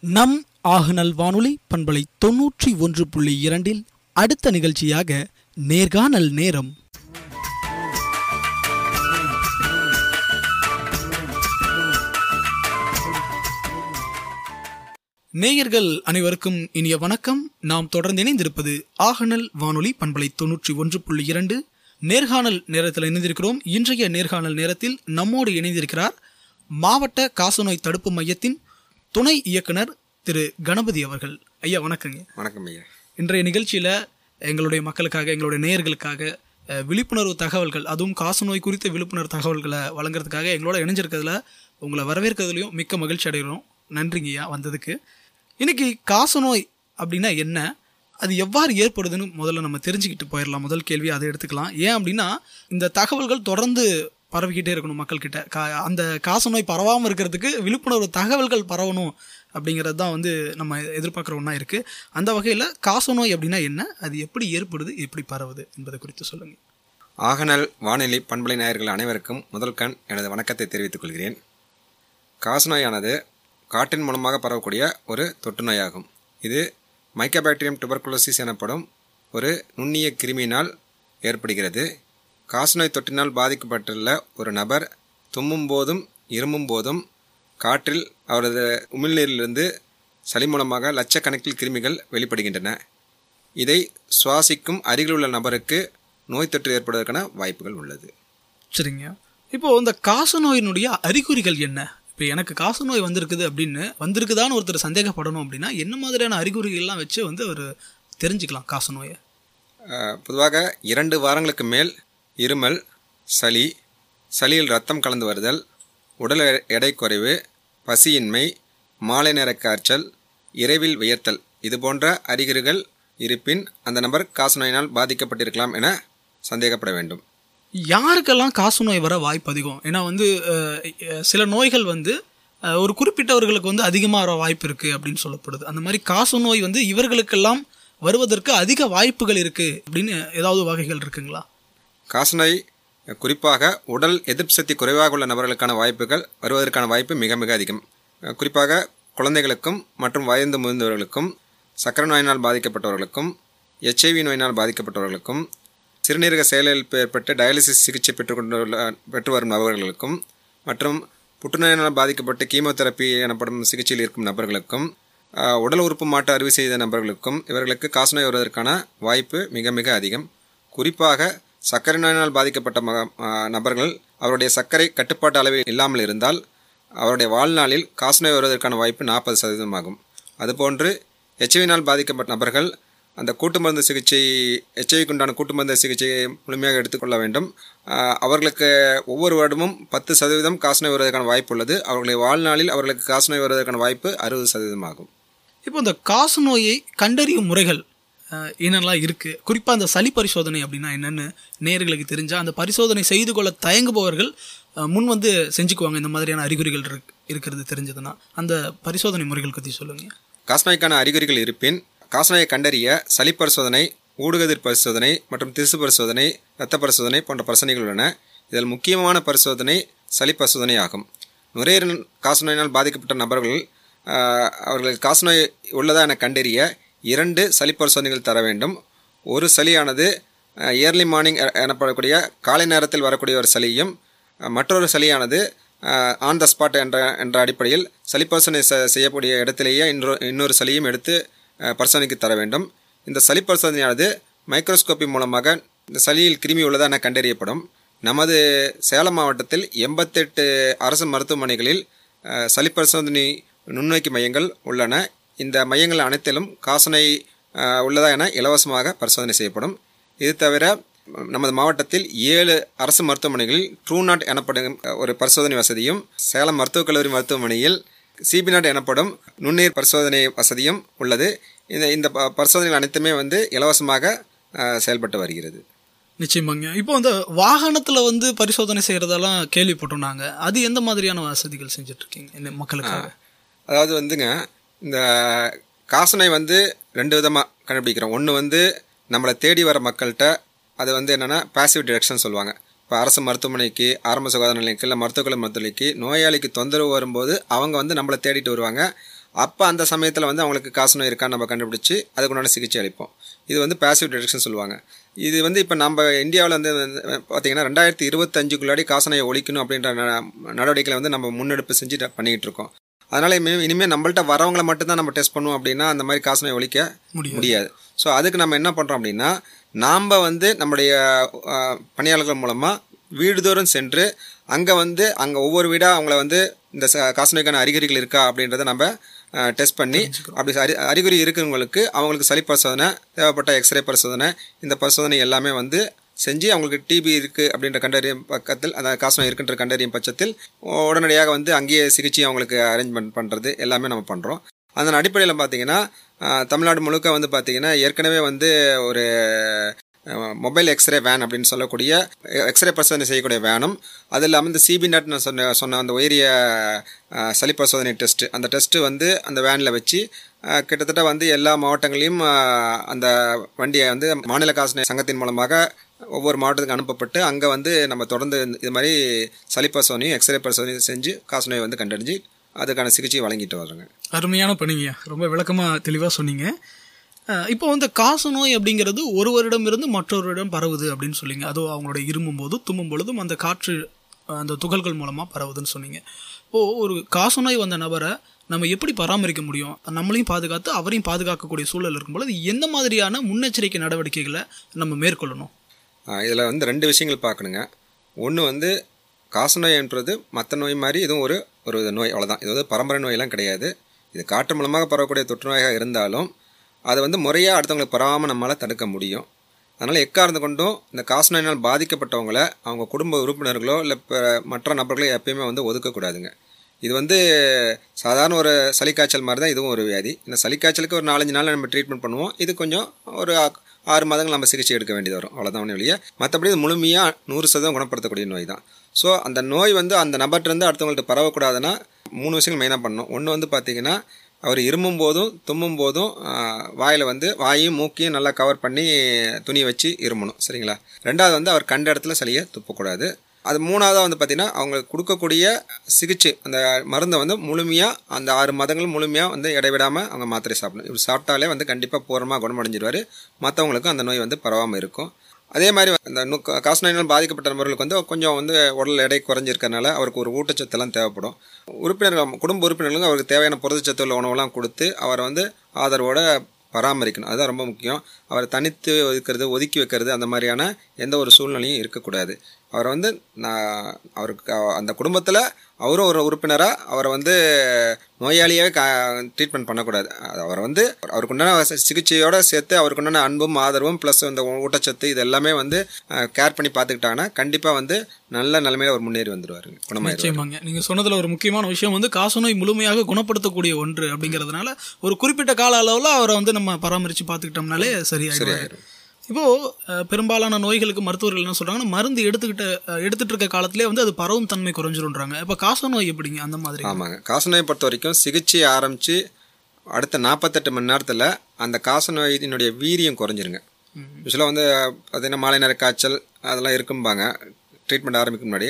நம் ஆகுநல் வானொலி பண்பலை தொன்னூற்றி ஒன்று புள்ளி இரண்டில் அடுத்த நிகழ்ச்சியாக நேர்காணல் நேரம். நேயர்கள் அனைவருக்கும் இனிய வணக்கம். நாம் தொடர்ந்து இணைந்திருப்பது ஆகநல் வானொலி பண்பலை தொன்னூற்றி ஒன்று புள்ளி இரண்டு. நேர்காணல் நேரத்தில் இணைந்திருக்கிறோம். இன்றைய நேர்காணல் நேரத்தில் நம்மோடு இணைந்திருக்கிறார் மாவட்ட காசநோய் தடுப்பு மையத்தின் துணை இயக்குனர் திரு கணபதி அவர்கள். ஐயா வணக்கங்க. வணக்கம் ஐயா. இன்றைய நிகழ்ச்சியில் எங்களுடைய மக்களுக்காக எங்களுடைய நேயர்களுக்காக விழிப்புணர்வு தகவல்கள் அதுவும் காசநோய் குறித்த விழிப்புணர்வு தகவல்களை வழங்குறதுக்காக எங்களோட இணைஞ்சிருக்கிறதுல உங்களை வரவேற்கிறதுலையும் மிக்க மகிழ்ச்சி அடைகிறோம். நன்றிங்கய்யா வந்ததுக்கு. இன்னைக்கு காசநோய் அப்படின்னா என்ன? அது எவ்வாறு ஏற்படுதுன்னு முதல்ல நம்ம தெரிஞ்சுக்கிட்டு போயிடலாம். முதல் கேள்வி அதை எடுத்துக்கலாம். ஏன் அப்படின்னா இந்த தகவல்கள் தொடர்ந்து பரவிக்கிட்டே இருக்கணும் மக்கள்கிட்ட. கா அந்த காசநோய் பரவாமல் இருக்கிறதுக்கு விழிப்புணர்வு தகவல்கள் பரவணும் அப்படிங்கிறது தான் வந்து நம்ம எதிர்பார்க்குற ஒன்றா இருக்குது அந்த வகையில் காசநோய் அப்படின்னா என்ன? அது எப்படி ஏற்படுது? எப்படி பரவுது? என்பதை குறித்து சொல்லுங்கள் ஆகநல் வானிலை பண்பலை நாயர்கள் அனைவருக்கும் முதல் கண் எனது வணக்கத்தை தெரிவித்துக் கொள்கிறேன். காசநோயானது காற்றின் மூலமாக பரவக்கூடிய ஒரு தொற்று நோயாகும். இது மைக்கோபாக்டீரியம் டுபர்குலோசிஸ் எனப்படும் ஒரு நுண்ணிய கிருமியினால் ஏற்படுகிறது. காசநோய் தொற்றினால் பாதிக்கப்பட்டுள்ள ஒரு நபர் தும்மும் போதும் இருமும் போதும் காற்றில் அவரது உமிழ்நீரிலிருந்து சளி மூலமாக லட்சக்கணக்கில் கிருமிகள் வெளிப்படுகின்றன. இதை சுவாசிக்கும் அருகிலுள்ள நபருக்கு நோய் தொற்று ஏற்படுவதற்கான வாய்ப்புகள் உள்ளது. சரிங்க. இப்போ இந்த காசநோயினுடைய அறிகுறிகள் என்ன? இப்போ எனக்கு காசநோய் வந்திருக்குது அப்படின்னு வந்திருக்குதான்னு ஒருத்தர் சந்தேகப்படணும் அப்படின்னா என்ன மாதிரியான அறிகுறிகள்லாம் வச்சு வந்து அவர் தெரிஞ்சுக்கலாம் காசநோயை? பொதுவாக இரண்டு வாரங்களுக்கு மேல் இருமல் சளி சளியில் ரத்தம் கலந்து வருதல் உடல் எடை குறைவு பசியின்மை மாலை நேர காய்ச்சல் இரவில் வியர்த்தல். இது போன்ற அறிகுறிகள் இருப்பின் அந்த நபர் காசநோயினால் பாதிக்கப்பட்டிருக்கலாம் என சந்தேகப்பட வேண்டும். யாருக்கெல்லாம் காசநோய் வர வாய்ப்பு அதிகம்? ஏன்னா வந்து சில நோய்கள் வந்து ஒரு குறிப்பிட்டவர்களுக்கு வந்து அதிகமாக வர வாய்ப்பு இருக்குது அப்படின்னு சொல்லப்படுது. அந்த மாதிரி காசநோய் வந்து இவர்களுக்கெல்லாம் வருவதற்கு அதிக வாய்ப்புகள் இருக்குது அப்படின்னு ஏதாவது வகைகள் இருக்குங்களா? காசநோய் குறிப்பாக உடல் எதிர்ப்பு சக்தி குறைவாக உள்ள நபர்களுக்கான வாய்ப்புகள் வருவதற்கான வாய்ப்பு மிக மிக அதிகம். குறிப்பாக குழந்தைகளுக்கும் மற்றும் வயது முதிர்ந்தவர்களுக்கும் சக்கரை நோயினால் பாதிக்கப்பட்டவர்களுக்கும் எச்ஐவி நோயினால் பாதிக்கப்பட்டவர்களுக்கும் சிறுநீரக செயலிழப்பு ஏற்பட்டு டயாலிசிஸ் சிகிச்சை பெற்றுக்கொண்டுள்ள பெற்று வரும் நபர்களுக்கும் மற்றும் புற்றுநோயினால் பாதிக்கப்பட்டு கீமோதெரப்பி எனப்படும் சிகிச்சையில் இருக்கும் நபர்களுக்கும் உடல் உறுப்பு மாற்று அறுவை செய்த நபர்களுக்கும் இவர்களுக்கு காசநோய் வருவதற்கான வாய்ப்பு மிக மிக அதிகம். குறிப்பாக சர்க்கரை நோயினால் பாதிக்கப்பட்ட மக நபர்கள் அவருடைய சர்க்கரை கட்டுப்பாட்டு அளவில் இல்லாமல் இருந்தால் அவருடைய வாழ்நாளில் காசநோய் வருவதற்கான வாய்ப்பு நாற்பது சதவீதம் ஆகும். அதுபோன்று எச்ஐவினால் பாதிக்கப்பட்ட நபர்கள் அந்த கூட்டு மருந்து சிகிச்சை எச்ஐவிக்கு உண்டான கூட்டு மருந்து சிகிச்சையை முழுமையாக எடுத்துக்கொள்ள வேண்டும். அவர்களுக்கு ஒவ்வொரு வருடமும் பத்து சதவீதம் காசநோய் வருவதற்கான வாய்ப்பு உள்ளது. அவர்களுடைய வாழ்நாளில் அவர்களுக்கு காசநோய் வருவதற்கான வாய்ப்பு அறுபது சதவீதம் ஆகும். இப்போ இந்த காசநோயை கண்டறியும் முறைகள் என்னென்னலாம் என்னெல்லாம் இருக்குது குறிப்பாக அந்த சளி பரிசோதனை அப்படின்னா என்னென்னு நேர்களுக்கு தெரிஞ்சால் அந்த பரிசோதனை செய்து கொள்ள தயங்குபவர்கள் முன் வந்து செஞ்சுக்குவாங்க. இந்த மாதிரியான அறிகுறிகள் இருக் இருக்கிறது தெரிஞ்சதுன்னா. அந்த பரிசோதனை முறைகள் பற்றி சொல்லுங்கள் காசநோய்க்கான அறிகுறிகள் இருப்பின் காசநோயை கண்டறிய சளி பரிசோதனை ஊடுகதிர் பரிசோதனை மற்றும் திசு பரிசோதனை இரத்த பரிசோதனை போன்ற பிரச்சனைகள் உள்ளன. இதில் முக்கியமான பரிசோதனை சளி பரிசோதனை ஆகும். நுரையீரல் காசநோயினால் பாதிக்கப்பட்ட நபர்கள் அவர்கள் காசநோய் உள்ளதா என கண்டறிய இரண்டு சளி பரிசோதனைகள் தர வேண்டும். ஒரு சளியானது இயர்லி மார்னிங் எனப்படக்கூடிய காலை நேரத்தில் வரக்கூடிய ஒரு சளியும் மற்றொரு சளியானது ஆன் த ஸ்பாட் என்ற என்ற அடிப்படையில் சளி பரிசோதனை செ- செய்யக்கூடிய இடத்திலேயே இன்னொரு இன்னொரு சளியும் எடுத்து பரிசோதனைக்கு தர வேண்டும். இந்த சளி பரிசோதனையானது மைக்ரோஸ்கோப்பி மூலமாக இந்த சளியில் கிருமி உள்ளதா என கண்டறியப்படும். நமது சேலம் மாவட்டத்தில் எண்பத்தெட்டு அரசு மருத்துவமனைகளில் சளி பரிசோதனை நுண்ணோக்கி மையங்கள் உள்ளன. இந்த மையங்கள் அனைத்திலும் அஹ், உள்ளதா என இலவசமாக பரிசோதனை செய்யப்படும். இது தவிர நமது மாவட்டத்தில் ஏழு அரசு மருத்துவமனைகளில் ட்ரூ நாட் எனப்படும் ஒரு பரிசோதனை வசதியும் சேலம் மருத்துவக் கல்லூரி மருத்துவமனையில் சிபி நாட் எனப்படும் நுண்ணீர் பரிசோதனை வசதியும் உள்ளது. இந்த இந்த பரிசோதனைகள் அனைத்துமே வந்து இலவசமாக செயல்பட்டு வருகிறது. நிச்சயமாங்க. இப்போ அந்த வாகனத்தில் வந்து பரிசோதனை செய்கிறதெல்லாம் கேள்விப்பட்டோம் நாங்கள் அது எந்த மாதிரியான வசதிகள் செஞ்சுட்ருக்கீங்க இந்த மக்களுக்காக? அதாவது வந்துங்க இந்த காசனை வந்து ரெண்டு விதமாக கண்டுபிடிக்கிறோம். ஒன்று வந்து நம்மளை தேடி வர மக்கள்கிட்ட அது வந்து என்னென்னா பாசிவ் டிரெக்ஷன் சொல்லுவாங்க. இப்போ அரசு மருத்துவமனைக்கு ஆரம்ப சுகாதார நிலையக்கு இல்லை மருத்துவக்கலை மருத்துவமனைக்கு நோயாளிக்கு தொந்தரவு வரும்போது அவங்க வந்து நம்மளை தேடிட்டு வருவாங்க. அப்போ அந்த சமயத்தில் வந்து அவங்களுக்கு காசநோய் இருக்கான்னு நம்ம கண்டுபிடிச்சி அதுக்குண்டான சிகிச்சை அளிப்போம். இது வந்து பேசிவ் டிடெக்ஷன் சொல்லுவாங்க. இது வந்து இப்போ நம்ம இந்தியாவில் வந்து பார்த்தீங்கன்னா ரெண்டாயிரத்தி இருபத்தஞ்சுக்குள்ளாடி காசநோயை ஒழிக்கணும் அப்படின்ற ந- நடவடிக்கைகளை வந்து நம்ம முன்னெடுப்பு செஞ்சு பண்ணிக்கிட்டு இருக்கோம். அதனால் இனிமேல் இனிமேல் நம்மள்ட்ட வரவங்கள மட்டும்தான் நம்ம டெஸ்ட் பண்ணுவோம் அப்படின்னா அந்த மாதிரி காசநோய் ஒழிக்க முடியாது. முடியாது. ஸோ அதுக்கு நம்ம என்ன பண்ணுறோம் அப்படின்னா நாம் வந்து நம்முடைய பணியாளர்கள் மூலமாக வீடுதோறும் சென்று அங்கே வந்து அங்கே ஒவ்வொரு வீடாக அவங்கள வந்து இந்த ச- காசநோய்க்கான அறிகுறிகள் இருக்கா அப்படின்றத நம்ம டெஸ்ட் பண்ணி அப்படி அறி அறிகுறி இருக்கிறவங்களுக்கு அவங்களுக்கு சளி பரிசோதனை தேவைப்பட்ட எக்ஸ்ரே பரிசோதனை இந்த பரிசோதனை எல்லாமே வந்து செஞ்சு அவங்களுக்கு டிபி இருக்குது அப்படின்ற கண்டறியும் பக்கத்தில் அந்த காசநோய் இருக்குன்ற கண்டறியும் பட்சத்தில் உடனடியாக வந்து அங்கேயே சிகிச்சை அவங்களுக்கு அரேஞ்ச்மெண்ட் பண்ணுறது எல்லாமே நம்ம பண்ணுறோம் அதன் அடிப்படையில் பார்த்தீங்கன்னா தமிழ்நாடு முழுக்க வந்து பார்த்திங்கன்னா ஏற்கனவே வந்து ஒரு மொபைல் எக்ஸ்ரே வேன் அப்படின்னு சொல்லக்கூடிய எக்ஸ்ரே பரிசோதனை செய்யக்கூடிய வேனும் அது இல்லாமல் இந்த சிபி நட்னு நான் சொன்ன சொன்ன அந்த உயரிய சளி பரிசோதனை டெஸ்ட்டு அந்த டெஸ்ட்டு வந்து அந்த வேனில் வச்சு கிட்டத்தட்ட வந்து எல்லா மாவட்டங்களையும் அந்த வண்டியை வந்து மாநில காசு சங்கத்தின் மூலமாக ஒவ்வொரு மாவட்டத்துக்கு அனுப்பப்பட்டு அங்கே வந்து நம்ம தொடர்ந்து இது மாதிரி சளி பரிசோதனையும் எக்ஸ்ரே பரிசோதனையும் செஞ்சு காசநோயை வந்து கண்டறிஞ்சு அதுக்கான சிகிச்சை வழங்கிட்டு வர்றோங்க. அருமையான பணிங்க. ரொம்ப விளக்கமாக தெளிவாக சொன்னீங்க. இப்போ வந்து காச நோய் அப்படிங்கிறது ஒருவரிடமிருந்து மற்றொருவரிடம் பரவுது அப்படின்னு சொன்னீங்க. அதுவும் அவங்களோட இருமும் போது தும்மும் பொழுதும் அந்த காற்று அந்த துகள்கள் மூலமாக பரவுதுன்னு சொன்னீங்க. இப்போ ஒரு காச நோய் வந்த நபரை நம்ம எப்படி பராமரிக்க முடியும்? நம்மளையும் பாதுகாத்து அவரையும் பாதுகாக்கக்கூடிய சூழல் இருக்கும்பொழுது எந்த மாதிரியான முன்னெச்சரிக்கை நடவடிக்கைகளை நம்ம மேற்கொள்ளணும்? இதில் வந்து ரெண்டு விஷயங்கள் பார்க்கணுங்க. ஒன்று வந்து காசநோய்ன்றது மற்ற நோய் மாதிரி இதுவும் ஒரு ஒரு நோய் அவ்வளோதான் இது வந்து பரம்பரை நோயெல்லாம் கிடையாது. இது காற்று மூலமாக பரவக்கூடிய தொற்று நோயாக இருந்தாலும் அதை வந்து முறையாக அடுத்தவங்களுக்கு பரவாமல் நம்மளால் தடுக்க முடியும். அதனால் எக்கார்ந்து கொண்டும் இந்த காசநோயினால் பாதிக்கப்பட்டவங்கள அவங்க குடும்ப உறுப்பினர்களோ இல்லை மற்ற நபர்களோ எப்பயுமே வந்து ஒதுக்கக்கூடாதுங்க இது வந்து சாதாரண ஒரு சளிக்காய்ச்சல் மாதிரி தான் இதுவும் ஒரு வியாதி. இந்த சளிக்காய்ச்சலுக்கு ஒரு நாலஞ்சு நாள் நம்ம ட்ரீட்மெண்ட் பண்ணுவோம். இது கொஞ்சம் ஒரு ஆறு மாதங்கள் நம்ம சிகிச்சை எடுக்க வேண்டியது வரும். அவ்வளோதான் ஒன்றும் மற்றபடி முழுமையாக நூறு சதவீதம் குணப்படுத்தக்கூடிய நோய் தான். ஸோ அந்த நோய் வந்து அந்த நபர்கிட்டருந்து அடுத்தவங்கள்ட்ட பரவக்கூடாதுன்னா மூணு விஷயங்கள் மெயினாக பண்ணணும். ஒன்று வந்து பார்த்திங்கன்னா அவர் இருமும் போதும் தும்மும் போதும் வாயில் வந்து வாயும் மூக்கையும் நல்லா கவர் பண்ணி துணி வச்சு இருமணும். சரிங்களா? ரெண்டாவது வந்து அவர் கண்ட இடத்துல சளியை துப்பக்கூடாது. அது மூணாவதாக வந்து பார்த்திங்கன்னா அவங்களுக்கு கொடுக்கக்கூடிய சிகிச்சை அந்த மருந்தை வந்து முழுமையாக அந்த ஆறு மாதங்கள் முழுமையாக வந்து இடைவிடாமல் அவங்க மாத்திரை சாப்பிடணும். இப்படி சாப்பிட்டாலே வந்து கண்டிப்பாக பூரமாக குணமடைஞ்சிருவார். மற்றவங்களுக்கும் அந்த நோய் வந்து பரவாமல் இருக்கும். அதே மாதிரி அந்த நு காசு நோயினால் பாதிக்கப்பட்ட நபர்களுக்கு வந்து கொஞ்சம் வந்து உடல் எடை குறைஞ்சிருக்கறனால அவருக்கு ஒரு ஊட்டச்சத்தெல்லாம் தேவைப்படும். உறுப்பினர்கள் குடும்ப உறுப்பினர்களுக்கு அவருக்கு தேவையான புரதச்சத்து உள்ள உணவெல்லாம் கொடுத்து அவரை வந்து ஆதரவோட பராமரிக்கணும். அதுதான் ரொம்ப முக்கியம். அவரை தனித்து வைக்கிறது ஒதுக்கி வைக்கிறது அந்த மாதிரியான எந்த ஒரு சூழ்நிலையும் இருக்கக்கூடாது. அவரை வந்து நான் அவருக்கு அந்த குடும்பத்தில் அவரும் ஒரு உறுப்பினராக அவரை வந்து நோயாளியாகவே கா ட்ரீட்மெண்ட் பண்ணக்கூடாது. அவரை வந்து அவருக்கு உண்டான சி- சிகிச்சையோட சேர்த்து அவருக்கு உண்டான அன்பும் ஆதரவும் ப்ளஸ் இந்த ஊட்டச்சத்து இது எல்லாமே வந்து கேர் பண்ணி பார்த்துக்கிட்டாங்கன்னா கண்டிப்பாக வந்து நல்ல நிலைமையில அவர் முன்னேறி வந்துடுவாருங்க குணமாயிருவார். நிச்சயமாங்க. நீங்க சொன்னதுல ஒரு முக்கியமான விஷயம் வந்து காசநோய் முழுமையாக குணப்படுத்தக்கூடிய ஒன்று அப்படிங்கிறதுனால ஒரு குறிப்பிட்ட கால அளவுல அவரை வந்து நம்ம பராமரிச்சு பார்த்துக்கிட்டோம்னாலே சரியாயிடும் சரியாயிரும் இப்போ அஹ், பெரும்பாலான நோய்களுக்கு மருத்துவர்கள் என்ன சொல்றாங்கன்னா மருந்து எடுத்துக்கிட்ட அஹ், எடுத்துட்டு இருக்க காலத்திலே வந்து அது பரவும் தன்மை குறைஞ்சிருன்றாங்க இப்போ காசநோய் எப்படிங்க? அந்த மாதிரி. ஆமாங்க. காசநோயை பொறுத்த வரைக்கும் சிகிச்சை ஆரம்பித்து அடுத்த நாற்பத்தெட்டு மணி நேரத்தில் அந்த காசநோயினுடைய வீரியம் குறைஞ்சிருங்க. யூஸ்வலாக வந்து பார்த்தீங்கன்னா மாலை நேர காய்ச்சல் அதெல்லாம் இருக்கும்பாங்க. ட்ரீட்மெண்ட் ஆரம்பிக்கும் முன்னாடி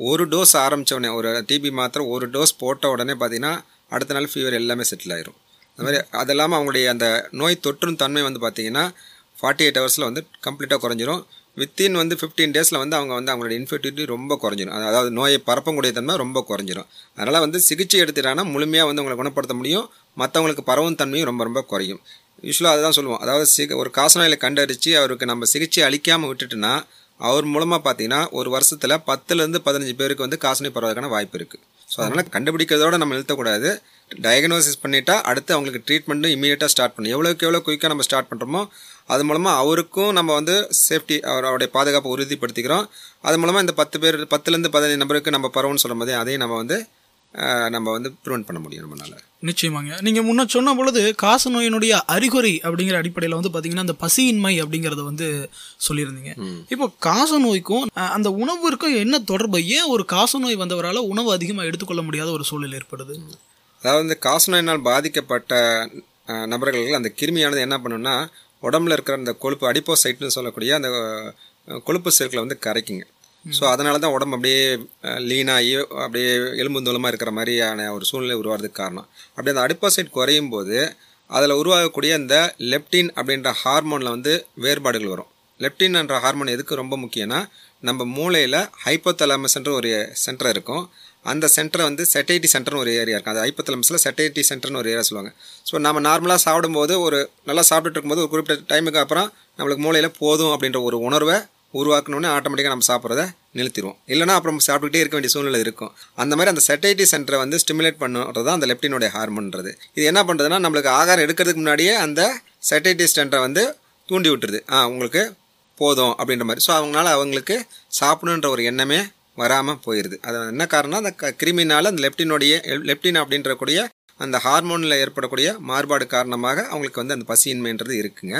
ஒரு டோஸ் ஆரம்பிச்ச உடனே ஒரு டிபி மாத்திரை ஒரு டோஸ் போட்ட உடனே பார்த்தீங்கன்னா அடுத்த நாள் ஃபீவர் எல்லாமே செட்டில் ஆயிரும். அது மாதிரி அது இல்லாமல் அவங்களுடைய அந்த நோய் தொற்றும் தன்மை வந்து பார்த்தீங்கன்னா ஃபார்ட்டி எயிட் ஹவர்ஸில் வந்து கம்ப்ளீட்டாக குறைஞ்சிரும். வித்தின் வந்து ஃபிஃப்டீன் டேஸில் வந்து அவங்க வந்து அவங்களோட இன்ஃபெக்டிவிட்டி ரொம்ப குறைஞ்சிரும். அதாவது நோயை பரப்பக்கூடிய தன்மை ரொம்ப குறைஞ்சிரும். அதனால் வந்து சிகிச்சை எடுத்துட்டாங்கன்னா முழுமையாக வந்து உங்களை குணப்படுத்த முடியும். மற்றவங்களுக்கு பரவும் தன்மையும் ரொம்ப ரொம்ப குறையும். யூஸ்வலாக அதுதான் சொல்லுவோம். அதாவது சிக ஒரு காசநோயில் கண்டறிச்சு அவருக்கு நம்ம சிகிச்சை அளிக்காமல் விட்டுட்டுனா அவர் மூலமாக பார்த்தீங்கன்னா ஒரு வருஷத்தில் பத்துலேருந்து பதினஞ்சு பேருக்கு வந்து காசநோய் பரவதுக்கான வாய்ப்பு இருக்குது ஸோ அதனால் கண்டுபிடிக்கிறதோட நம்ம நிறுத்தக்கூடாது. டயக்னோசிஸ் பண்ணிட்டா அடுத்து அவங்களுக்கு ட்ரீட்மெண்ட்டும் இமீடியட்டாக ஸ்டார்ட் பண்ணணும். எவ்வளோக்கு எவ்வளோ குயிக்காக நம்ம ஸ்டார்ட் பண்ணுறோமோ அது மூலமாக அவருக்கும் நம்ம வந்து சேஃப்டி அவருடைய பாதுகாப்பை உறுதிப்படுத்திக்கிறோம். அது மூலமாக இந்த பத்து பேர் பத்துலேருந்து பதினஞ்சு நபருக்கு நம்ம பரவுன்னு சொல்லும் போதே அதையும் நம்ம வந்து நம்ம வந்து ப்ரிவெண்ட் பண்ண முடியும் நம்மளால. நிச்சயமாங்க. நீங்க முன்ன சொன்ன பொழுது காச நோயினுடைய அறிகுறி அப்படிங்கிற அடிப்படையில் வந்து பாத்தீங்கன்னா அந்த பசியின்மை அப்படிங்கறத வந்து சொல்லியிருந்தீங்க. இப்போ காச நோய்க்கும் அந்த உணவிற்கும் என்ன தொடர்பு? ஏன் ஒரு காச நோய் வந்தவரால உணவு அதிகமா எடுத்துக்கொள்ள முடியாத ஒரு சூழல் ஏற்படுது? அதாவது இந்த காசநோயினால் பாதிக்கப்பட்ட அஹ், நபர்கள் அந்த கிருமியானது என்ன பண்ணுன்னா உடம்புல இருக்கிற அந்த கொழுப்பு அடிப்போசைட்னு சொல்லக்கூடிய அந்த கொழுப்பு செல்களை வந்து கரைக்குங்க. ஸோ அதனால தான் உடம்பு அப்படியே லீனாகி அப்படியே எலும்பு தோலமாக இருக்கிற மாதிரியான ஒரு சூழ்நிலை உருவாகிறதுக்கு காரணம். அப்படி அந்த அடிப்பாசைட் குறையும் போது அதில் உருவாகக்கூடிய இந்த லெப்டின் அப்படின்ற ஹார்மோனில் வந்து வேறுபாடுகள் வரும். லெப்டின் என்ற ஹார்மோன் எதுக்கு ரொம்ப முக்கியம்னா நம்ம மூளையில் ஹைப்போதலாமஸ்ன்ற ஒரு சென்டர் இருக்கும். அந்த சென்டரை வந்து செட்டைட்டி சென்டர்னு ஒரு ஏரியா இருக்கும் அது ஐப்பத்தலம்ஸில் செட்டைட்டி சென்டர்னு ஒரு ஏரியா சொல்லுவாங்க. ஸோ நம்ம நார்மலாக சாப்பிடும்போது ஒரு நல்லா சாப்பிட்டுட்டு இருக்கும்போது ஒரு குறிப்பிட்ட டைமுக்கு அப்புறம் நம்மளுக்கு மூளையில் போதும் அப்படின்ற ஒரு உணர்வை உருவாக்கணுன்னே ஆட்டோமேட்டிக்காக நம்ம சாப்பிட்றத நிறுத்திடுவோம். இல்லைனா அப்புறம் சாப்பிட்டுக்கிட்டே இருக்க வேண்டிய சூழ்நிலை இருக்கும். அந்த மாதிரி அந்த செட்டைட்டி சென்டரை வந்து ஸ்டிமுலேட் பண்ணுறது தான் அந்த லெப்டினுடைய ஹார்மோன்றது இது என்ன பண்ணுறதுன்னா நம்மளுக்கு ஆகாரம் எடுக்கிறதுக்கு முன்னாடியே அந்த செட்டைட்டி சென்டரை வந்து தூண்டி விட்டுருது. ஆ உங்களுக்கு போதும் அப்படின்ற மாதிரி. ஸோ அவங்களால அவங்களுக்கு சாப்பிடணுன்ற ஒரு எண்ணமே வராமல் போயிடுது அது என்ன காரணம்னா அந்த க- கிருமினால அந்த லெப்டினுடைய லெப்டின் அப்படின்றக்கூடிய அந்த ஹார்மோனில் ஏற்படக்கூடிய மாறுபாடு காரணமாக அவங்களுக்கு வந்து அந்த பசியின்மைன்றது இருக்குங்க.